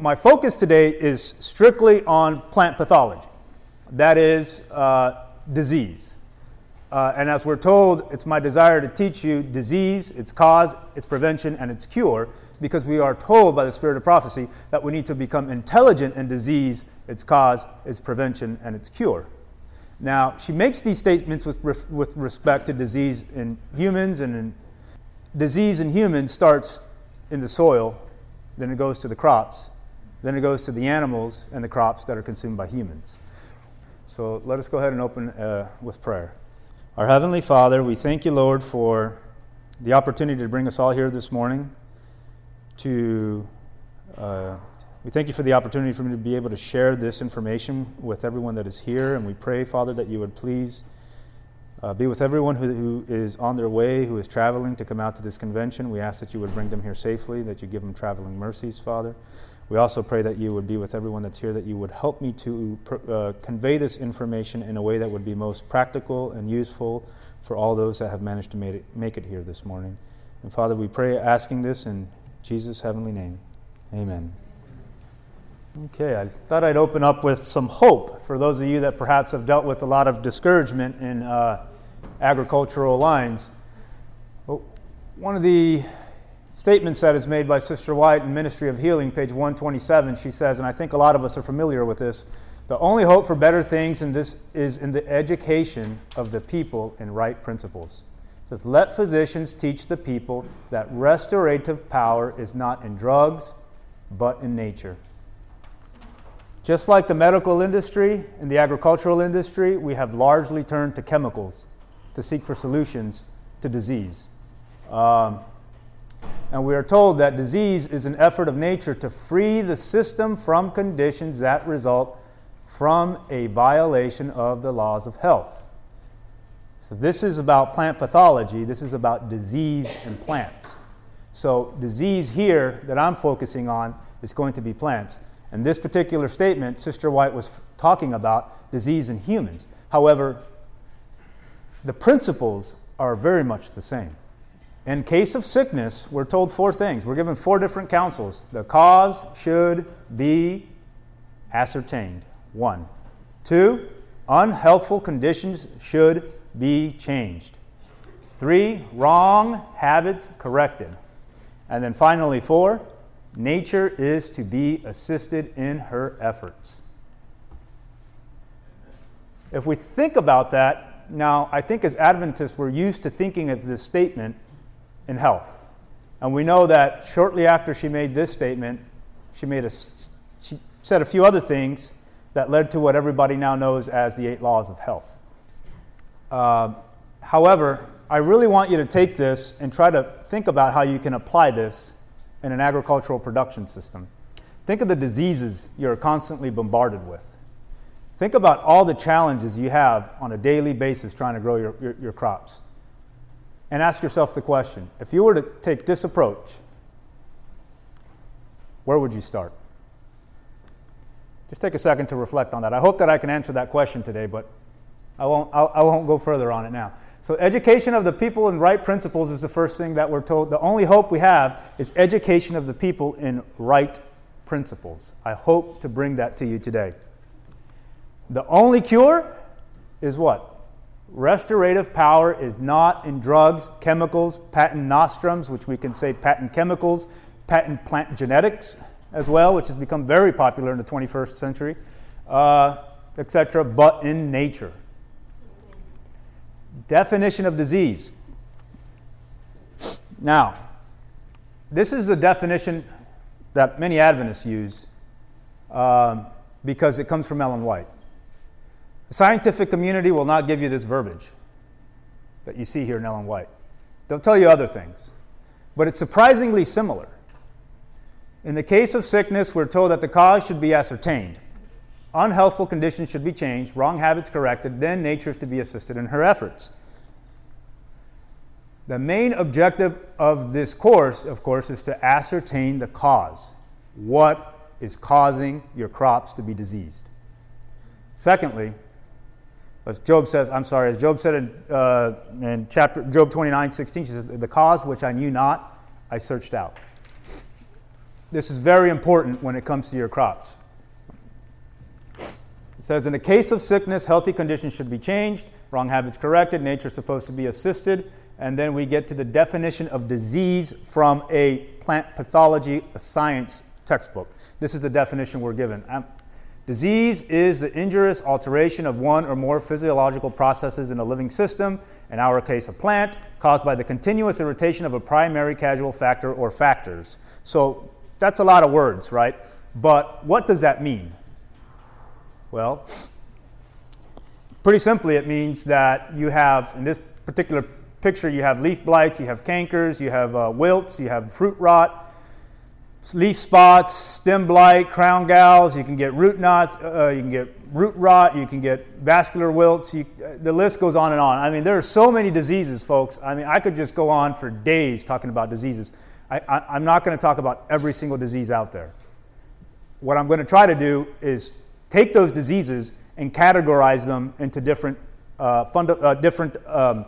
My focus today is strictly on plant pathology, that is, uh, disease. Uh, and as we're told, it's my desire to teach you disease, its cause, its prevention, and its cure, because we are told by the spirit of prophecy that we need to become intelligent in disease, its cause, its prevention, and its cure. Now, she makes these statements with, with respect to disease in humans, and in, disease in humans starts in the soil, then it goes to the crops, then it goes to the animals and the crops that are consumed by humans. So let us go ahead and open uh, with prayer. Our Heavenly Father, we thank you, Lord, for the opportunity to bring us all here this morning. To uh, we thank you for the opportunity for me to be able to share this information with everyone that is here, and we pray, Father, that you would please uh, be with everyone who, who is on their way, who is traveling to come out to this convention. We ask that you would bring them here safely, that you give them traveling mercies, Father. We also pray that you would be with everyone that's here, that you would help me to uh, convey this information in a way that would be most practical and useful for all those that have managed to make it, make it here this morning. And Father, we pray asking this in Jesus' heavenly name. Amen. Okay, I thought I'd open up with some hope for those of you that perhaps have dealt with a lot of discouragement in uh, agricultural lines. One of the statements that is made by Sister White in Ministry of Healing, page 127. She says, and I think a lot of us are familiar with this the only hope for better things in this is in the education of the people in right principles. It says, Let physicians teach the people that restorative power is not in drugs, but in nature. Just like the medical industry and the agricultural industry, we have largely turned to chemicals to seek for solutions to disease. Um, and we are told that disease is an effort of nature to free the system from conditions that result from a violation of the laws of health. So, this is about plant pathology, this is about disease in plants. So, disease here that I'm focusing on is going to be plants. And this particular statement, Sister White was talking about disease in humans. However, the principles are very much the same. In case of sickness, we're told four things. We're given four different counsels. The cause should be ascertained. One. Two, unhealthful conditions should be changed. Three, wrong habits corrected. And then finally, four, nature is to be assisted in her efforts. If we think about that, now I think as Adventists we're used to thinking of this statement in health. And we know that shortly after she made this statement, she, made a, she said a few other things that led to what everybody now knows as the eight laws of health. Uh, however, I really want you to take this and try to think about how you can apply this in an agricultural production system. Think of the diseases you're constantly bombarded with. Think about all the challenges you have on a daily basis trying to grow your, your, your crops and ask yourself the question if you were to take this approach, where would you start? Just take a second to reflect on that. I hope that I can answer that question today, but I won't, I won't go further on it now. So, education of the people in right principles is the first thing that we're told. The only hope we have is education of the people in right principles. I hope to bring that to you today. The only cure is what? Restorative power is not in drugs, chemicals, patent nostrums, which we can say patent chemicals, patent plant genetics as well, which has become very popular in the 21st century, uh, etc., but in nature. Definition of disease. Now, this is the definition that many Adventists use um, because it comes from Ellen White. The scientific community will not give you this verbiage that you see here in Ellen White. They'll tell you other things. But it's surprisingly similar. In the case of sickness, we're told that the cause should be ascertained. Unhealthful conditions should be changed, wrong habits corrected, then nature is to be assisted in her efforts. The main objective of this course, of course, is to ascertain the cause. What is causing your crops to be diseased? Secondly, as Job says, I'm sorry, as Job said in, uh, in chapter Job 29, 16, she says, The cause which I knew not, I searched out. this is very important when it comes to your crops. It says, in the case of sickness, healthy conditions should be changed, wrong habits corrected, nature is supposed to be assisted. And then we get to the definition of disease from a plant pathology, a science textbook. This is the definition we're given. Um, disease is the injurious alteration of one or more physiological processes in a living system, in our case, a plant, caused by the continuous irritation of a primary causal factor or factors. So that's a lot of words, right? But what does that mean? Well, pretty simply, it means that you have, in this particular picture, you have leaf blights, you have cankers, you have uh, wilts, you have fruit rot, leaf spots, stem blight, crown galls. You can get root knots, uh, uh, you can get root rot, you can get vascular wilts. You, uh, the list goes on and on. I mean, there are so many diseases, folks. I mean, I could just go on for days talking about diseases. I, I, I'm not going to talk about every single disease out there. What I'm going to try to do is take those diseases and categorize them into different, uh, funda- uh, different um,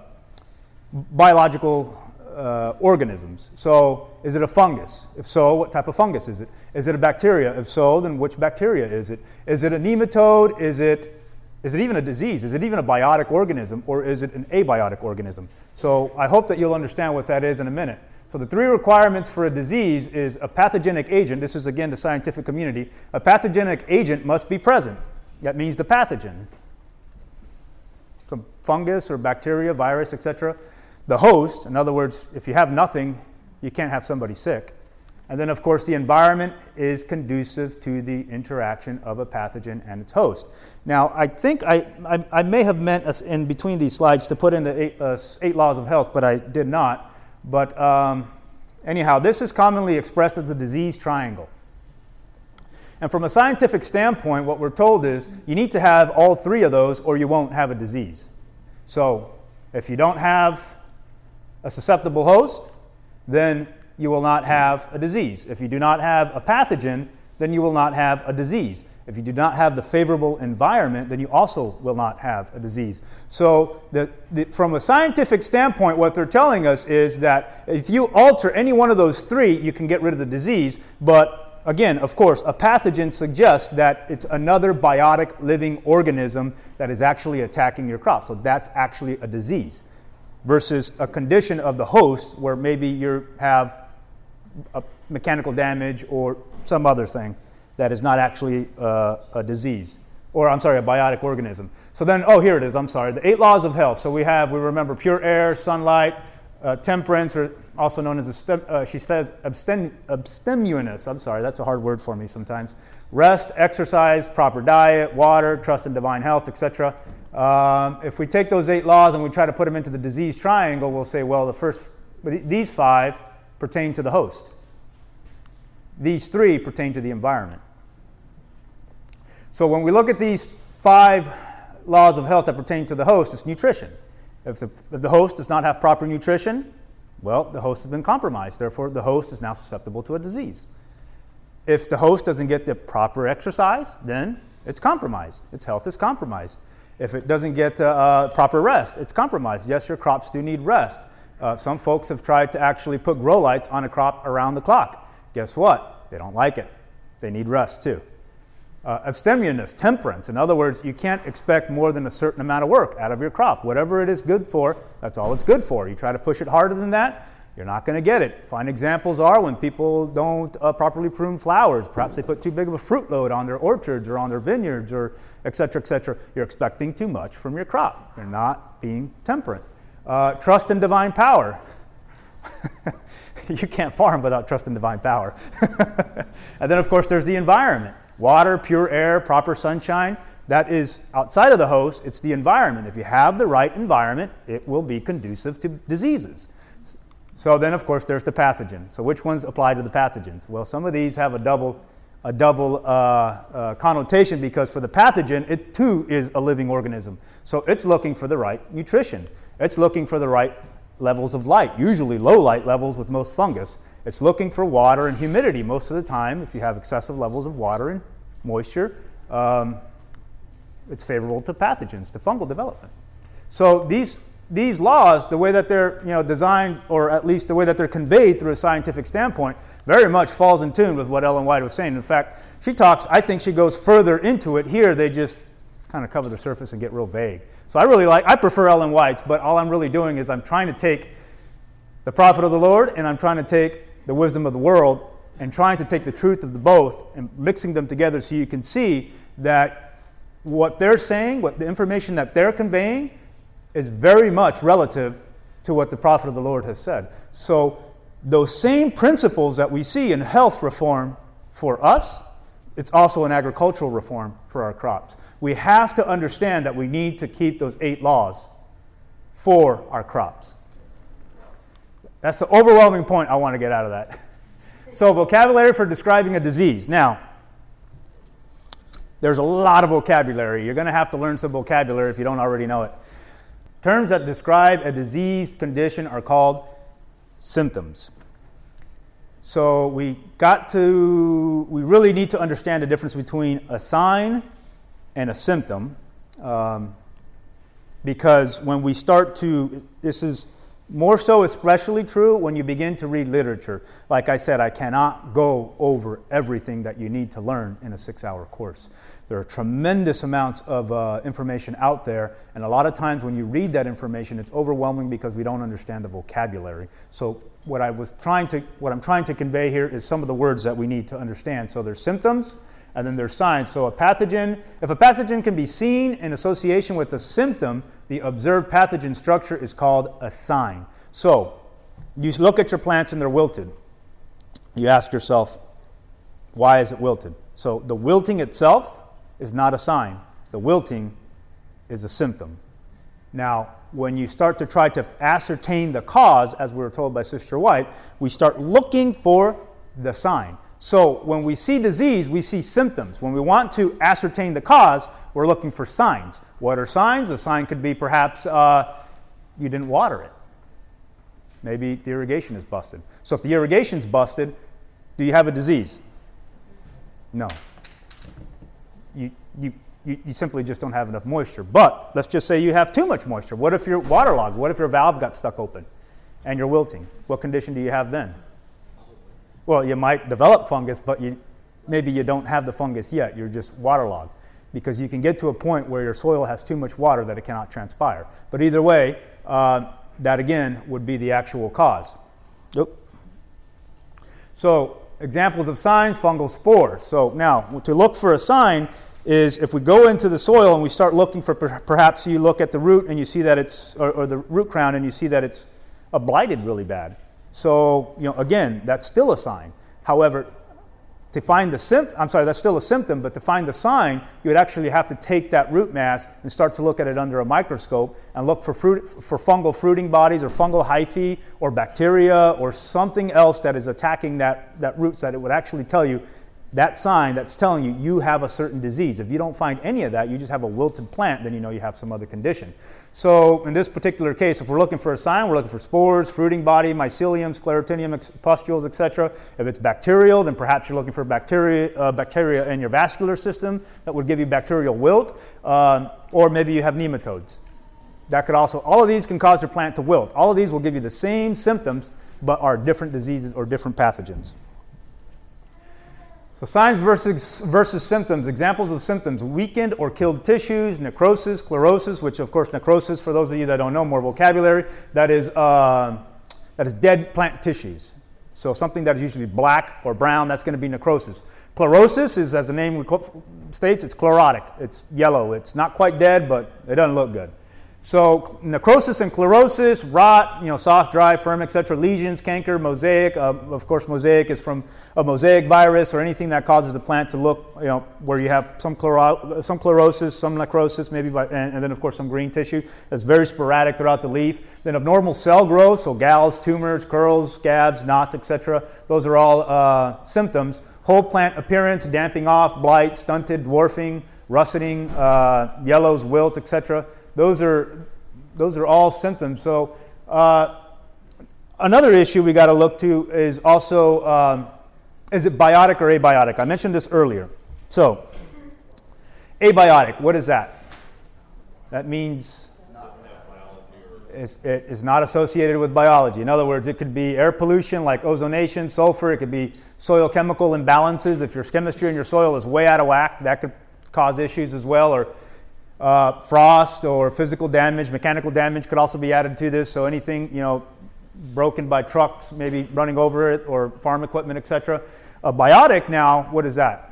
biological uh, organisms. So, is it a fungus? If so, what type of fungus is it? Is it a bacteria? If so, then which bacteria is it? Is it a nematode? Is it is it even a disease? Is it even a biotic organism or is it an abiotic organism? So, I hope that you'll understand what that is in a minute. So, the three requirements for a disease is a pathogenic agent. This is again the scientific community. A pathogenic agent must be present. That means the pathogen. Some fungus or bacteria, virus, etc the host, in other words, if you have nothing, you can't have somebody sick. And then, of course, the environment is conducive to the interaction of a pathogen and its host. Now, I think I, I, I may have meant in between these slides to put in the eight, uh, eight laws of health, but I did not. But um, anyhow, this is commonly expressed as the disease triangle. And from a scientific standpoint, what we're told is you need to have all three of those or you won't have a disease. So, if you don't have a susceptible host, then you will not have a disease. If you do not have a pathogen, then you will not have a disease. If you do not have the favorable environment, then you also will not have a disease. So, the, the, from a scientific standpoint, what they're telling us is that if you alter any one of those three, you can get rid of the disease. But again, of course, a pathogen suggests that it's another biotic living organism that is actually attacking your crop. So, that's actually a disease versus a condition of the host where maybe you have mechanical damage or some other thing that is not actually uh, a disease or I'm sorry, a biotic organism. So then, oh, here it is. I'm sorry. The eight laws of health. So we have, we remember pure air, sunlight, uh, temperance, or also known as, uh, she says, abstem, abstemious. I'm sorry, that's a hard word for me sometimes. Rest, exercise, proper diet, water, trust in divine health, etc. Um, if we take those eight laws and we try to put them into the disease triangle, we'll say, well, the first, these five pertain to the host. These three pertain to the environment. So when we look at these five laws of health that pertain to the host, it's nutrition. If the, if the host does not have proper nutrition, well, the host has been compromised. Therefore, the host is now susceptible to a disease. If the host doesn't get the proper exercise, then it's compromised. Its health is compromised. If it doesn't get uh, uh, proper rest, it's compromised. Yes, your crops do need rest. Uh, some folks have tried to actually put grow lights on a crop around the clock. Guess what? They don't like it. They need rest too. Uh, abstemiousness, temperance. In other words, you can't expect more than a certain amount of work out of your crop. Whatever it is good for, that's all it's good for. You try to push it harder than that, you're not going to get it. Fine examples are when people don't uh, properly prune flowers. Perhaps they put too big of a fruit load on their orchards or on their vineyards or et cetera, et cetera. You're expecting too much from your crop. You're not being temperate. Uh, trust in divine power. you can't farm without trust in divine power. and then, of course, there's the environment water, pure air, proper sunshine. That is outside of the host, it's the environment. If you have the right environment, it will be conducive to diseases. So then, of course, there's the pathogen. So which ones apply to the pathogens? Well, some of these have a double, a double uh, uh, connotation because for the pathogen, it too is a living organism. So it's looking for the right nutrition. It's looking for the right levels of light, usually low light levels with most fungus. It's looking for water and humidity most of the time. If you have excessive levels of water and moisture, um, it's favorable to pathogens, to fungal development. So these these laws, the way that they're you know, designed, or at least the way that they're conveyed through a scientific standpoint, very much falls in tune with what Ellen White was saying. In fact, she talks, I think she goes further into it. Here, they just kind of cover the surface and get real vague. So I really like, I prefer Ellen White's, but all I'm really doing is I'm trying to take the prophet of the Lord and I'm trying to take the wisdom of the world and trying to take the truth of the both and mixing them together so you can see that what they're saying, what the information that they're conveying, is very much relative to what the prophet of the Lord has said. So, those same principles that we see in health reform for us, it's also an agricultural reform for our crops. We have to understand that we need to keep those eight laws for our crops. That's the overwhelming point I want to get out of that. So, vocabulary for describing a disease. Now, there's a lot of vocabulary. You're going to have to learn some vocabulary if you don't already know it. Terms that describe a diseased condition are called symptoms. So we got to, we really need to understand the difference between a sign and a symptom. Um, because when we start to, this is more so, especially true when you begin to read literature. Like I said, I cannot go over everything that you need to learn in a six hour course. There are tremendous amounts of uh, information out there, and a lot of times when you read that information, it's overwhelming because we don't understand the vocabulary. So, what I was trying to, what I'm trying to convey here is some of the words that we need to understand. So, there's symptoms, and then there's signs. So, a pathogen, if a pathogen can be seen in association with a symptom, the observed pathogen structure is called a sign. So, you look at your plants and they're wilted. You ask yourself, why is it wilted? So, the wilting itself is not a sign, the wilting is a symptom. Now, when you start to try to ascertain the cause, as we were told by Sister White, we start looking for the sign. So when we see disease, we see symptoms. When we want to ascertain the cause, we're looking for signs. What are signs? A sign could be perhaps uh, you didn't water it. Maybe the irrigation is busted. So if the irrigation's busted, do you have a disease? No. You, you, you, simply just don't have enough moisture. But let's just say you have too much moisture. What if you're waterlogged? What if your valve got stuck open and you're wilting? What condition do you have then? Well, you might develop fungus, but you, maybe you don't have the fungus yet. You're just waterlogged because you can get to a point where your soil has too much water that it cannot transpire. But either way, uh, that again would be the actual cause. Yep. So, examples of signs fungal spores. So, now to look for a sign is if we go into the soil and we start looking for perhaps you look at the root and you see that it's, or, or the root crown and you see that it's blighted really bad. So, you know, again, that's still a sign. However, to find the symptom, I'm sorry, that's still a symptom, but to find the sign, you would actually have to take that root mass and start to look at it under a microscope and look for, fruit, for fungal fruiting bodies or fungal hyphae or bacteria or something else that is attacking that, that root that it would actually tell you that sign that's telling you you have a certain disease. If you don't find any of that, you just have a wilted plant, then you know you have some other condition. So, in this particular case, if we're looking for a sign, we're looking for spores, fruiting body, mycelium, sclerotinia, pustules, etc. If it's bacterial, then perhaps you're looking for bacteria, uh, bacteria in your vascular system that would give you bacterial wilt, um, or maybe you have nematodes. That could also, all of these can cause your plant to wilt. All of these will give you the same symptoms, but are different diseases or different pathogens. So, signs versus, versus symptoms. Examples of symptoms weakened or killed tissues, necrosis, chlorosis, which, of course, necrosis, for those of you that don't know more vocabulary, that is, uh, that is dead plant tissues. So, something that is usually black or brown, that's going to be necrosis. Chlorosis is, as the name states, it's chlorotic. It's yellow. It's not quite dead, but it doesn't look good. So necrosis and chlorosis, rot, you know, soft, dry, firm, etc. Lesions, canker, mosaic. Uh, of course, mosaic is from a mosaic virus or anything that causes the plant to look, you know, where you have some, chloro- some chlorosis, some necrosis, maybe, by, and, and, then of course some green tissue that's very sporadic throughout the leaf. Then abnormal cell growth, so galls, tumors, curls, scabs, knots, etc. Those are all uh, symptoms. Whole plant appearance, damping off, blight, stunted, dwarfing, russeting, uh, yellows, wilt, etc. Those are, those are all symptoms. So, uh, another issue we got to look to is also um, is it biotic or abiotic? I mentioned this earlier. So, abiotic, what is that? That means is, it is not associated with biology. In other words, it could be air pollution like ozonation, sulfur, it could be soil chemical imbalances. If your chemistry in your soil is way out of whack, that could cause issues as well, or uh, frost or physical damage, mechanical damage could also be added to this. So anything, you know, broken by trucks, maybe running over it, or farm equipment, etc. A biotic now, what is that?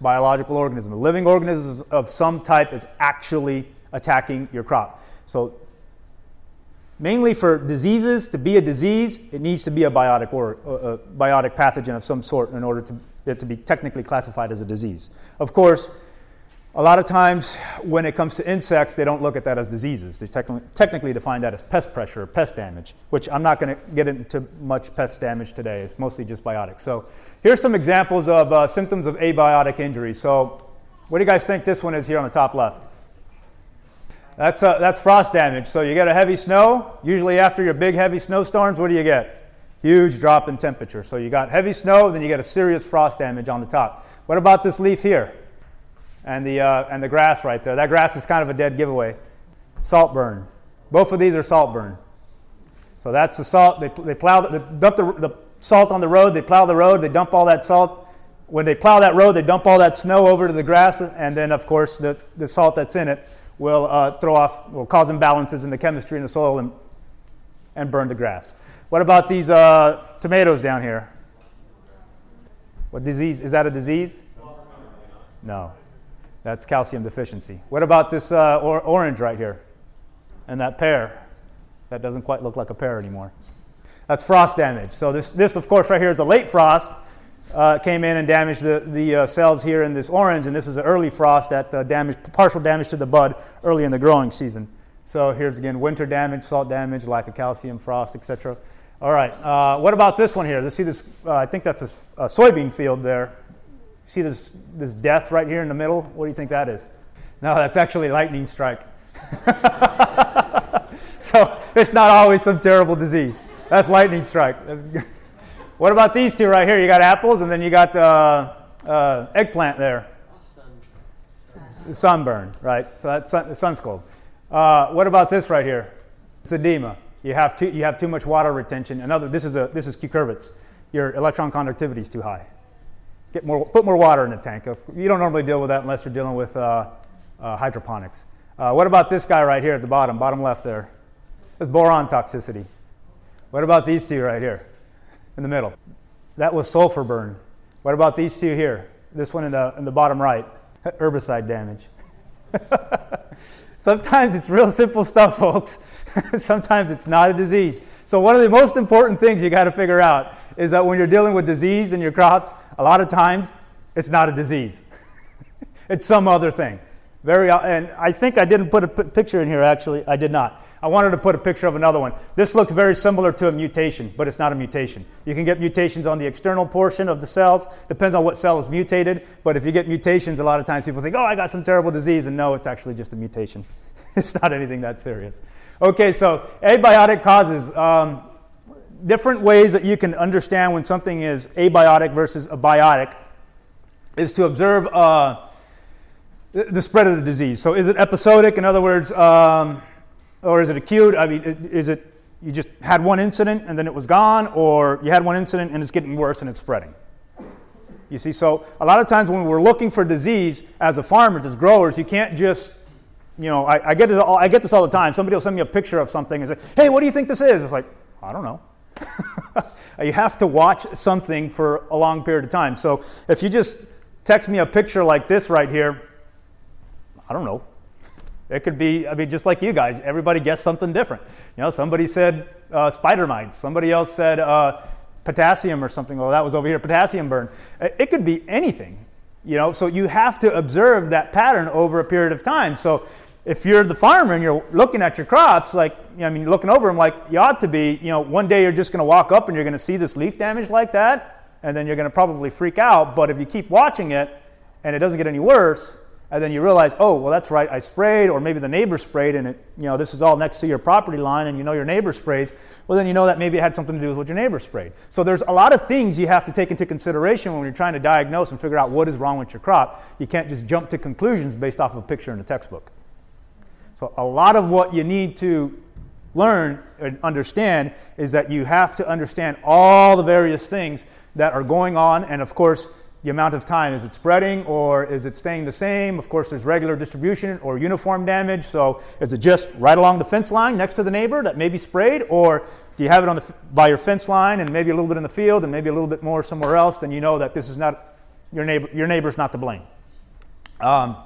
Biological organism. A living organism of some type is actually attacking your crop. So, mainly for diseases, to be a disease, it needs to be a biotic or a biotic pathogen of some sort in order to it to be technically classified as a disease. Of course, a lot of times when it comes to insects, they don't look at that as diseases. They technically define that as pest pressure or pest damage, which I'm not going to get into much pest damage today. It's mostly just biotic. So here's some examples of uh, symptoms of abiotic injury. So what do you guys think this one is here on the top left? That's, uh, that's frost damage. So you get a heavy snow. Usually after your big heavy snowstorms, what do you get? Huge drop in temperature. So you got heavy snow, then you get a serious frost damage on the top. What about this leaf here? And the, uh, and the grass right there. That grass is kind of a dead giveaway. Salt burn. Both of these are salt burn. So that's the salt. They, they plow, they dump the, the salt on the road. They plow the road. They dump all that salt. When they plow that road, they dump all that snow over to the grass, and then, of course, the, the salt that's in it will uh, throw off, will cause imbalances in the chemistry in the soil and, and burn the grass. What about these uh, tomatoes down here? What disease? Is that a disease? No. That's calcium deficiency. What about this uh, or- orange right here? And that pear? That doesn't quite look like a pear anymore. That's frost damage. So, this, this of course, right here is a late frost. Uh, came in and damaged the, the uh, cells here in this orange, and this is an early frost that uh, damaged, partial damage to the bud early in the growing season. So here's again winter damage, salt damage, lack of calcium, frost, etc. All right, uh, what about this one here? Let's see this. Uh, I think that's a, a soybean field there. See this, this death right here in the middle? What do you think that is? No, that's actually a lightning strike. so it's not always some terrible disease. That's lightning strike. That's what about these two right here? You got apples and then you got uh, uh, eggplant there. Sun. Sunburn, right? So that's sun, sunscald. Uh, what about this right here? It's edema. You have too, you have too much water retention. Another, this is, a, this is cucurbits. Your electron conductivity is too high get more, put more water in the tank. You don't normally deal with that unless you're dealing with uh, uh, hydroponics. Uh, what about this guy right here at the bottom, bottom left there? That's boron toxicity. What about these two right here in the middle? That was sulfur burn. What about these two here? This one in the, in the bottom right, herbicide damage. Sometimes it's real simple stuff, folks. Sometimes it's not a disease. So, one of the most important things you got to figure out is that when you're dealing with disease in your crops, a lot of times it's not a disease, it's some other thing. Very, and I think I didn't put a p- picture in here actually. I did not. I wanted to put a picture of another one. This looks very similar to a mutation, but it's not a mutation. You can get mutations on the external portion of the cells. Depends on what cell is mutated. But if you get mutations, a lot of times people think, oh, I got some terrible disease. And no, it's actually just a mutation. it's not anything that serious. Okay, so abiotic causes. Um, different ways that you can understand when something is abiotic versus abiotic is to observe. Uh, the spread of the disease. So is it episodic? In other words, um, or is it acute? I mean, is it you just had one incident and then it was gone, or you had one incident and it's getting worse and it's spreading? You see, so a lot of times when we're looking for disease as a farmers, as growers, you can't just, you know, I, I get it. All, I get this all the time. Somebody will send me a picture of something and say, "Hey, what do you think this is?" It's like, I don't know. you have to watch something for a long period of time. So if you just text me a picture like this right here I don't know. It could be, I mean, just like you guys, everybody guessed something different. You know, somebody said uh, spider mites, somebody else said uh, potassium or something. Oh, that was over here, potassium burn. It could be anything, you know, so you have to observe that pattern over a period of time. So if you're the farmer and you're looking at your crops, like, you know, I mean, looking over them like you ought to be, you know, one day you're just going to walk up and you're going to see this leaf damage like that, and then you're going to probably freak out. But if you keep watching it and it doesn't get any worse, and then you realize, oh, well, that's right, I sprayed, or maybe the neighbor sprayed, and it, you know, this is all next to your property line, and you know your neighbor sprays, well, then you know that maybe it had something to do with what your neighbor sprayed. So there's a lot of things you have to take into consideration when you're trying to diagnose and figure out what is wrong with your crop. You can't just jump to conclusions based off of a picture in a textbook. So, a lot of what you need to learn and understand is that you have to understand all the various things that are going on, and of course, the amount of time. Is it spreading or is it staying the same? Of course, there's regular distribution or uniform damage. So, is it just right along the fence line next to the neighbor that may be sprayed, or do you have it on the, by your fence line and maybe a little bit in the field and maybe a little bit more somewhere else? Then you know that this is not your neighbor. Your neighbor's not to blame. Um,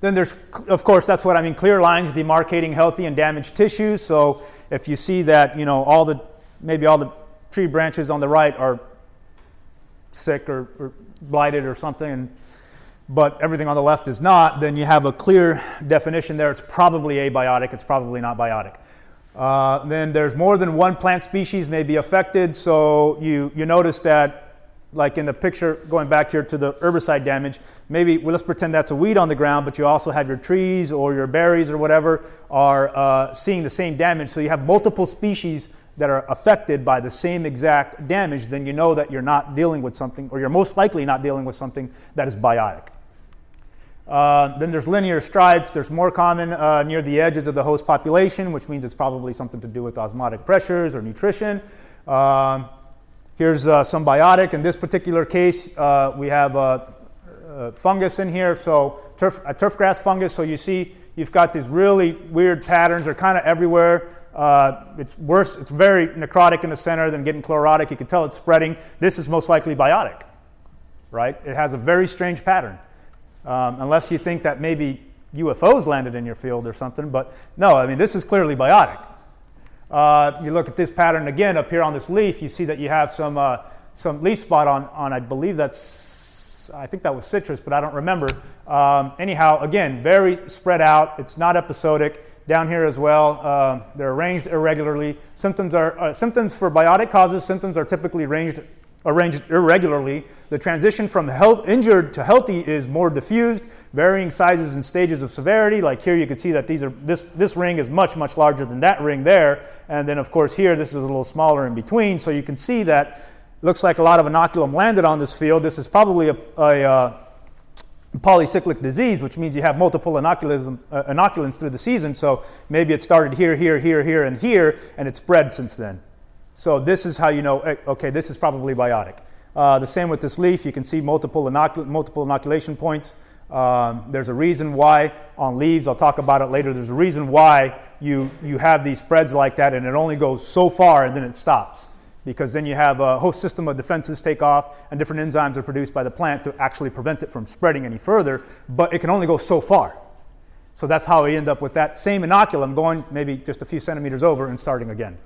then there's, of course, that's what I mean, clear lines demarcating healthy and damaged tissues. So if you see that, you know, all the, maybe all the tree branches on the right are sick or, or blighted or something, but everything on the left is not, then you have a clear definition there. It's probably abiotic, it's probably not biotic. Uh, then there's more than one plant species may be affected. So you, you notice that like in the picture going back here to the herbicide damage, maybe well, let's pretend that's a weed on the ground, but you also have your trees or your berries or whatever are uh, seeing the same damage. So you have multiple species that are affected by the same exact damage, then you know that you're not dealing with something, or you're most likely not dealing with something that is biotic. Uh, then there's linear stripes. There's more common uh, near the edges of the host population, which means it's probably something to do with osmotic pressures or nutrition. Um, Here's uh, some biotic. In this particular case, uh, we have a, fungus in here, so turf, a turfgrass fungus. So you see, you've got these really weird patterns. They're kind of everywhere. Uh, it's worse. It's very necrotic in the center than getting chlorotic. You can tell it's spreading. This is most likely biotic, right? It has a very strange pattern, um, unless you think that maybe UFOs landed in your field or something. But no, I mean this is clearly biotic. Uh, you look at this pattern again up here on this leaf, you see that you have some, uh, some leaf spot on, on, I believe that's, I think that was citrus, but I don't remember. Um, anyhow, again, very spread out. It's not episodic. Down here as well, uh, they're arranged irregularly. Symptoms, are, uh, symptoms for biotic causes, symptoms are typically arranged arranged irregularly. The transition from health, injured to healthy is more diffused, varying sizes and stages of severity. Like here, you can see that these are this this ring is much much larger than that ring there, and then of course here this is a little smaller in between. So you can see that looks like a lot of inoculum landed on this field. This is probably a, a uh, polycyclic disease, which means you have multiple inoculums, uh, inoculants through the season. So maybe it started here, here, here, here, and here, and it's spread since then. So this is how you know, eh, okay, this is probably biotic. Uh, the same with this leaf. You can see multiple, multiple inoculation points. Um, there's a reason why on leaves, I'll talk about it later, there's a reason why you, you have these spreads like that and it only goes so far and then it stops. Because then you have a host system of defenses take off and different enzymes are produced by the plant to actually prevent it from spreading any further, but it can only go so far. So that's how we end up with that same inoculum going maybe just a few centimeters over and starting again.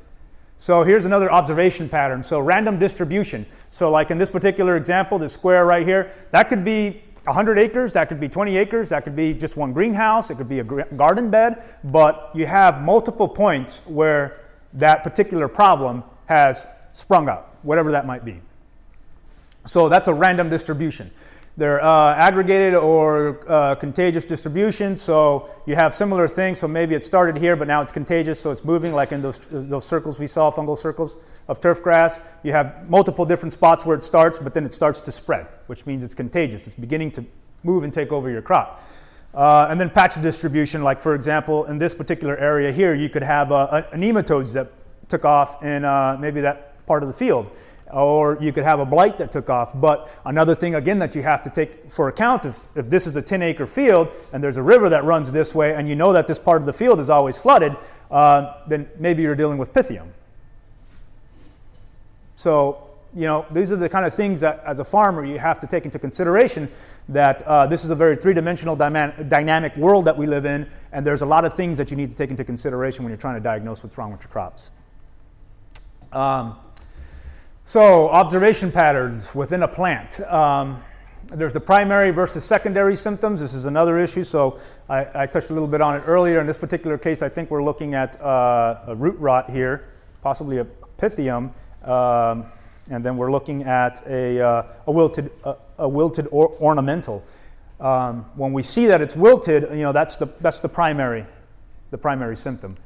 So here's another observation pattern. So random distribution. So like in this particular example, this square right here, that could be 100 acres, that could be 20 acres, that could be just one greenhouse, it could be a garden bed, but you have multiple points where that particular problem has sprung up, whatever that might be. So that's a random distribution. They're uh, aggregated or uh, contagious distribution, so you have similar things. So maybe it started here, but now it's contagious, so it's moving, like in those, those circles we saw, fungal circles of turf grass. You have multiple different spots where it starts, but then it starts to spread, which means it's contagious. It's beginning to move and take over your crop. Uh, and then patch distribution, like for example, in this particular area here, you could have uh, nematodes that took off in uh, maybe that part of the field or you could have a blight that took off. But another thing, again, that you have to take for account is if this is a 10 acre field and there's a river that runs this way and you know that this part of the field is always flooded, uh, then maybe you're dealing with pythium. So, you know, these are the kind of things that as a farmer you have to take into consideration that uh, this is a very three dimensional dyma- dynamic world that we live in, and there's a lot of things that you need to take into consideration when you're trying to diagnose what's wrong with your crops. Um, so, observation patterns within a plant. Um, there's the primary versus secondary symptoms. This is another issue, so I, I, touched a little bit on it earlier. In this particular case, I think we're looking at uh, a root rot here, possibly a pythium, um, and then we're looking at a, uh, a wilted, a wilted or ornamental. Um, when we see that it's wilted, you know that's the that's the primary, the primary symptom.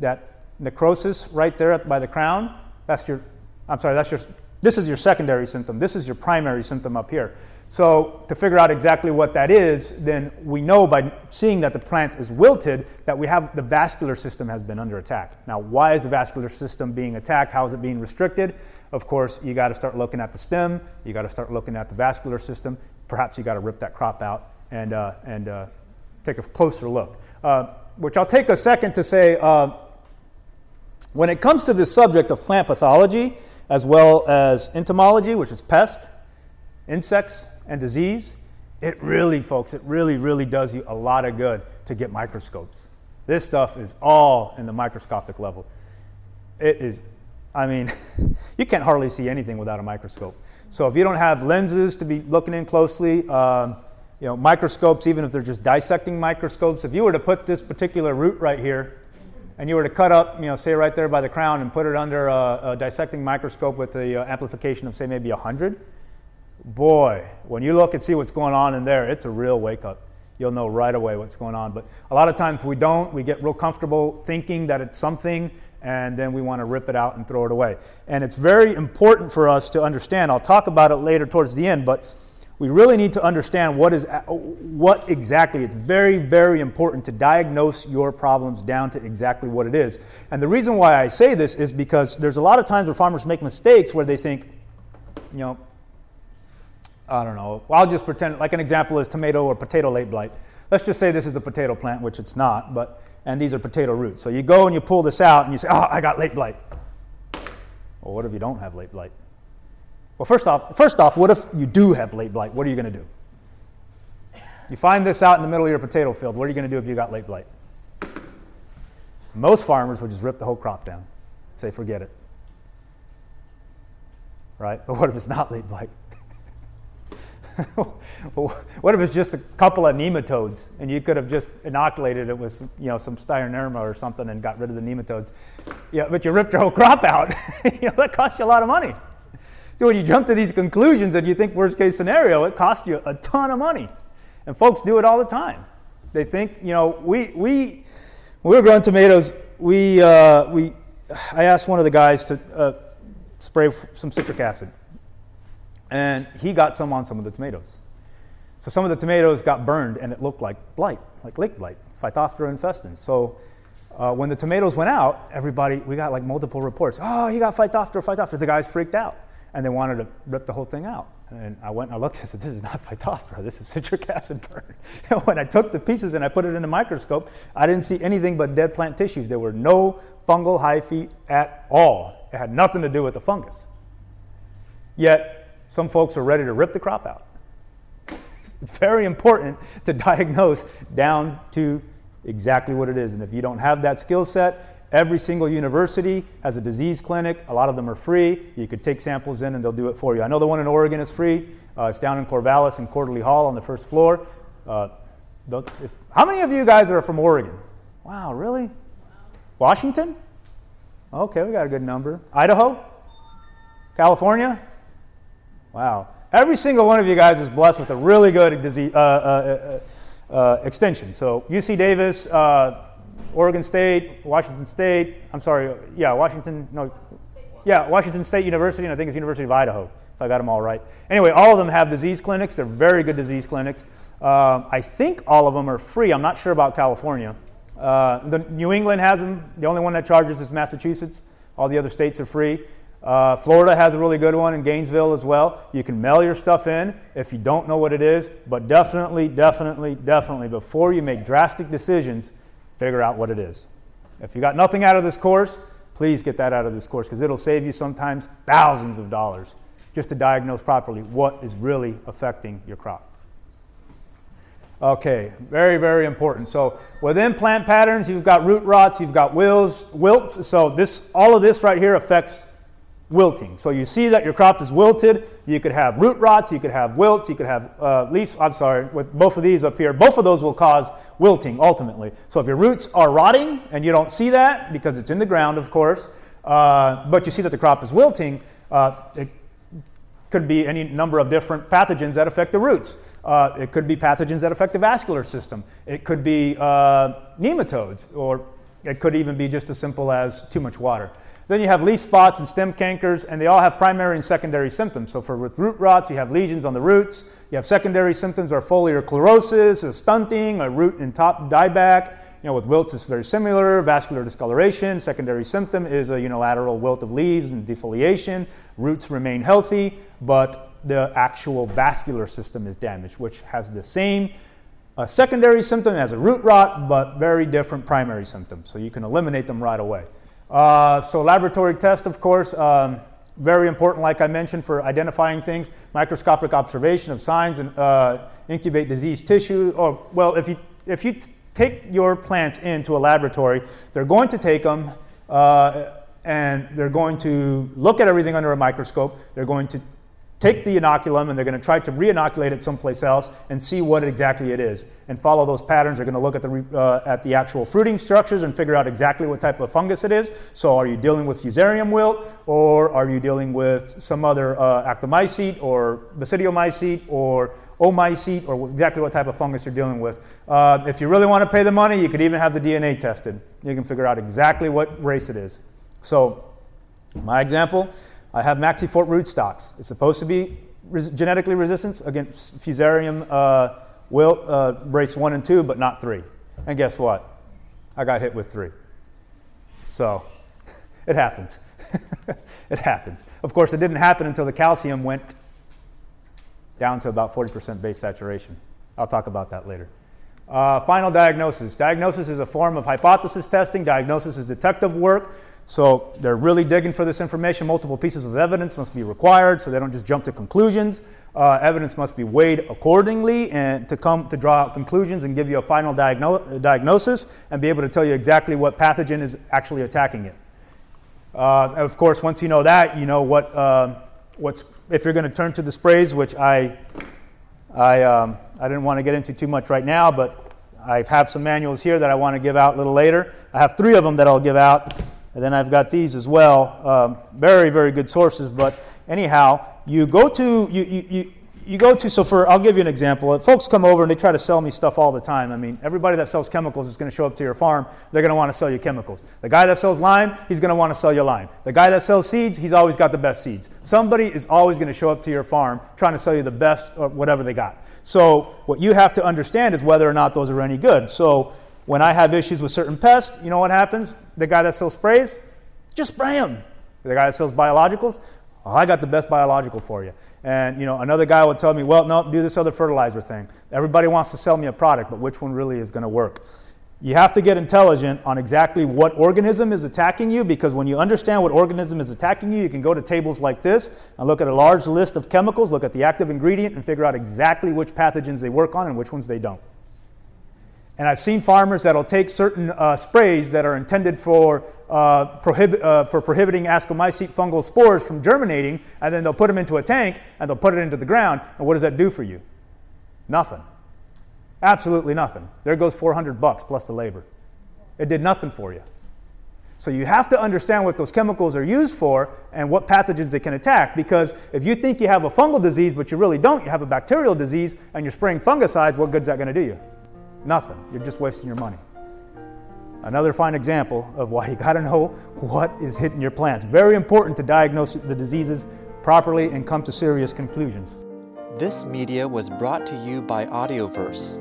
That necrosis right there by the crown, that's your I'm sorry, that's your This is your secondary symptom. This is your primary symptom up here. So, to figure out exactly what that is, then we know by seeing that the plant is wilted that we have the vascular system has been under attack. Now, why is the vascular system being attacked? How is it being restricted? Of course, you got to start looking at the stem, you got to start looking at the vascular system. Perhaps you got to rip that crop out and, uh, and uh, take a closer look. Uh, which I'll take a second to say uh, when it comes to the subject of plant pathology, as well as entomology, which is pest, insects, and disease, it really, folks, it really, really does you a lot of good to get microscopes. This stuff is all in the microscopic level. It is, I mean, you can't hardly see anything without a microscope. So if you don't have lenses to be looking in closely, um, you know, microscopes, even if they're just dissecting microscopes, if you were to put this particular root right here and you were to cut up, you know, say right there by the crown and put it under a, a dissecting microscope with the uh, amplification of, say, maybe 100, boy, when you look and see what's going on in there, it's a real wake up. You'll know right away what's going on. But a lot of times we don't. We get real comfortable thinking that it's something, and then we want to rip it out and throw it away. And it's very important for us to understand. I'll talk about it later towards the end, but we really need to understand what is uh, what exactly it's very very important to diagnose your problems down to exactly what it is. And the reason why i say this is because there's a lot of times where farmers make mistakes where they think you know i don't know i'll just pretend like an example is tomato or potato late blight. Let's just say this is a potato plant which it's not but and these are potato roots. So you go and you pull this out and you say oh i got late blight. Well what if you don't have late blight well, first off, first off, what if you do have late blight? What are you going to do? You find this out in the middle of your potato field. What are you going to do if you got late blight? Most farmers would just rip the whole crop down, say, forget it. Right? But what if it's not late blight? what if it's just a couple of nematodes and you could have just inoculated it with you know some Trichoderma or something and got rid of the nematodes? Yeah, but you ripped your whole crop out. you know, that cost you a lot of money. So when you jump to these conclusions and you think worst case scenario, it costs you a ton of money. And folks do it all the time. They think, you know, we, we, we were growing tomatoes, we, uh, we, I asked one of the guys to uh, spray some citric acid. And he got some on some of the tomatoes. So some of the tomatoes got burned and it looked like blight, like late blight, Phytophthora infestans. So uh, when the tomatoes went out, everybody, we got like multiple reports. Oh, he got Phytophthora, Phytophthora. The guys freaked out and they wanted to rip the whole thing out. And I went and I looked and said, This is not Phytophthora, this is citric acid burn. when I took the pieces and I put it in the microscope, I didn't see anything but dead plant tissues. There were no fungal hyphae at all. It had nothing to do with the fungus. Yet, some folks are ready to rip the crop out. It's very important to diagnose down to exactly what it is. And if you don't have that skill set, Every single university has a disease clinic. A lot of them are free. You could take samples in and they'll do it for you. I know the one in Oregon is free. Uh, it's down in Corvallis in Cordley Hall on the first floor. Uh, if, how many of you guys are from Oregon? Wow, really? Washington? Okay, we got a good number. Idaho? California? Wow. Every single one of you guys is blessed with a really good disease, uh, uh, uh, uh extension. So UC Davis, Oregon State, Washington State, I'm sorry, yeah, Washington, no, yeah, Washington State University, and I think it's University of Idaho, if I got them all right. Anyway, all of them have disease clinics. They're very good disease clinics. Uh, I think all of them are free. I'm not sure about California. Uh, the New England has them. The only one that charges is Massachusetts. All the other states are free. Uh, Florida has a really good one in Gainesville as well. You can mail your stuff in if you don't know what it is, but definitely, definitely, definitely, before you make drastic decisions, figure out what it is. If you got nothing out of this course, please get that out of this course because it'll save you sometimes thousands of dollars just to diagnose properly what is really affecting your crop. Okay, very, very important. So within plant patterns, you've got root rots, you've got wills, wilts. So this, all of this right here affects wilting. So you see that your crop is wilted. You could have root rots, you could have wilts, you could have uh, leaves. I'm sorry, with both of these up here, both of those will cause wilting ultimately. So if your roots are rotting and you don't see that because it's in the ground, of course, uh, but you see that the crop is wilting, uh, it could be any number of different pathogens that affect the roots. Uh, it could be pathogens that affect the vascular system. It could be uh, nematodes, or it could even be just as simple as too much water. Then you have leaf spots and stem cankers, and they all have primary and secondary symptoms. So for with root rots, you have lesions on the roots. You have secondary symptoms are foliar chlorosis, a stunting, a root and top dieback. You know, with wilts, it's very similar. Vascular discoloration. Secondary symptom is a unilateral wilt of leaves and defoliation. Roots remain healthy, but the actual vascular system is damaged, which has the same uh, secondary symptom as a root rot, but very different primary symptoms. So you can eliminate them right away. Uh, so laboratory test, of course, um, very important, like I mentioned, for identifying things. Microscopic observation of signs and uh, incubate disease tissue. Or well, if you if you t- take your plants into a laboratory, they're going to take them. Uh, and they're going to look at everything under a microscope. They're going to take the inoculum and they're going to try to re-inoculate it someplace else and see what exactly it is. And follow those patterns. They're going to look at the, uh, at the actual fruiting structures and figure out exactly what type of fungus it is. So are you dealing with fusarium wilt or are you dealing with some other uh, ascomycete or basidiomycete or oomycete or exactly what type of fungus you're dealing with? Uh, if you really want to pay the money you could even have the dna tested. You can figure out exactly what race it is. So my example I have maxifort rootstocks. It's supposed to be res- genetically resistant against Fusarium uh, uh, brace 1 and 2, but not 3. And guess what? I got hit with 3. So it happens. it happens. Of course, it didn't happen until the calcium went down to about 40% base saturation. I'll talk about that later. Uh, final diagnosis. Diagnosis is a form of hypothesis testing. Diagnosis is detective work. So they're really digging for this information. Multiple pieces of evidence must be required, so they don't just jump to conclusions. Uh, evidence must be weighed accordingly and to come to draw out conclusions and give you a final diagno- diagnosis and be able to tell you exactly what pathogen is actually attacking it. Uh, of course, once you know that, you know what uh, what's if you're going to turn to the sprays, which I I um, I didn't want to get into too much right now, but I have some manuals here that I want to give out a little later. I have three of them that I'll give out. And then I've got these as well. Um, very, very good sources. But anyhow, you go to, you, you, you, you go to, so for, I'll give you an example. Folks come over and they try to sell me stuff all the time. I mean, everybody that sells chemicals is going to show up to your farm. They're going to want to sell you chemicals. The guy that sells lime, he's going to want to sell you lime. The guy that sells seeds, he's always got the best seeds. Somebody is always going to show up to your farm trying to sell you the best or whatever they got. So what you have to understand is whether or not those are any good. So when I have issues with certain pests, you know what happens? The guy that sells sprays, just spray them. The guy that sells biologicals, oh, I got the best biological for you. And you know, another guy will tell me, well, no, do this other fertilizer thing. Everybody wants to sell me a product, but which one really is going to work? You have to get intelligent on exactly what organism is attacking you because when you understand what organism is attacking you, you can go to tables like this and look at a large list of chemicals, look at the active ingredient, and figure out exactly which pathogens they work on and which ones they don't. And I've seen farmers that'll take certain uh, sprays that are intended for, uh, prohibit, uh, for prohibiting ascomycete fungal spores from germinating, and then they'll put them into a tank and they'll put it into the ground. And what does that do for you? Nothing. Absolutely nothing. There goes 400 bucks plus the labor. It did nothing for you. So you have to understand what those chemicals are used for and what pathogens they can attack because if you think you have a fungal disease but you really don't, you have a bacterial disease and you're spraying fungicides, what good's that going to do you? Nothing. You're just wasting your money. Another fine example of why you got to know what is hitting your plants. Very important to diagnose the diseases properly and come to serious conclusions. This media was brought to you by Audioverse,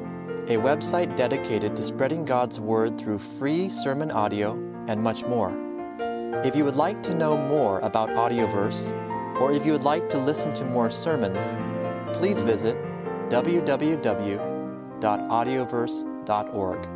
a website dedicated to spreading God's Word through free sermon audio and much more. If you would like to know more about Audioverse, or if you would like to listen to more sermons, please visit www www.audioverse.org.